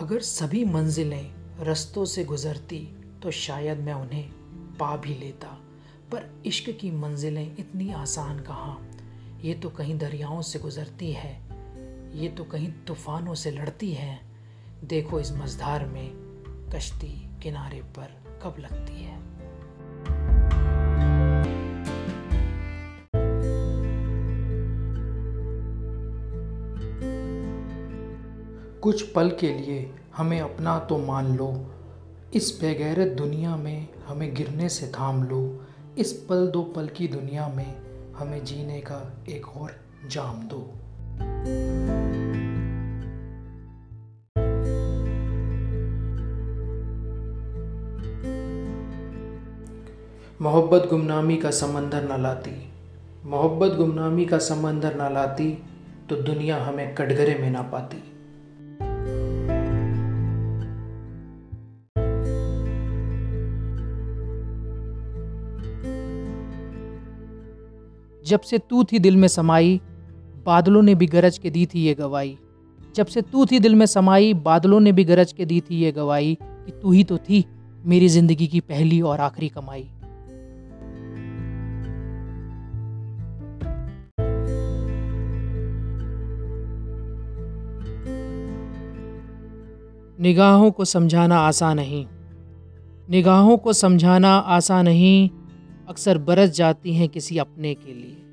अगर सभी मंजिलें रस्तों से गुजरती तो शायद मैं उन्हें पा भी लेता। पर इश्क की मंजिलें इतनी आसान कहाँ? ये तो कहीं दरियाओं से गुजरती है, ये तो कहीं तूफ़ानों से लड़ती है। देखो इस मझधार में कश्ती किनारे पर कब लगती है। कुछ पल के लिए हमें अपना तो मान लो। इस बेगैरत दुनिया में हमें गिरने से थाम लो। इस पल दो पल की दुनिया में हमें जीने का एक और जाम दो। मोहब्बत गुमनामी का समंदर न लाती। मोहब्बत गुमनामी का समंदर न लाती तो दुनिया हमें कटघरे में ना पाती। जब से तू थी दिल में समाई, बादलों ने भी गरज के दी थी ये गवाही। जब से तू थी दिल में समाई, बादलों ने भी गरज के दी थी ये गवाही कि तू ही तो थी मेरी ज़िंदगी की पहली और आखिरी कमाई। निगाहों को समझाना आसान नहीं। निगाहों को समझाना आसान नहीं अक्सर बरस जाती हैं किसी अपने के लिए।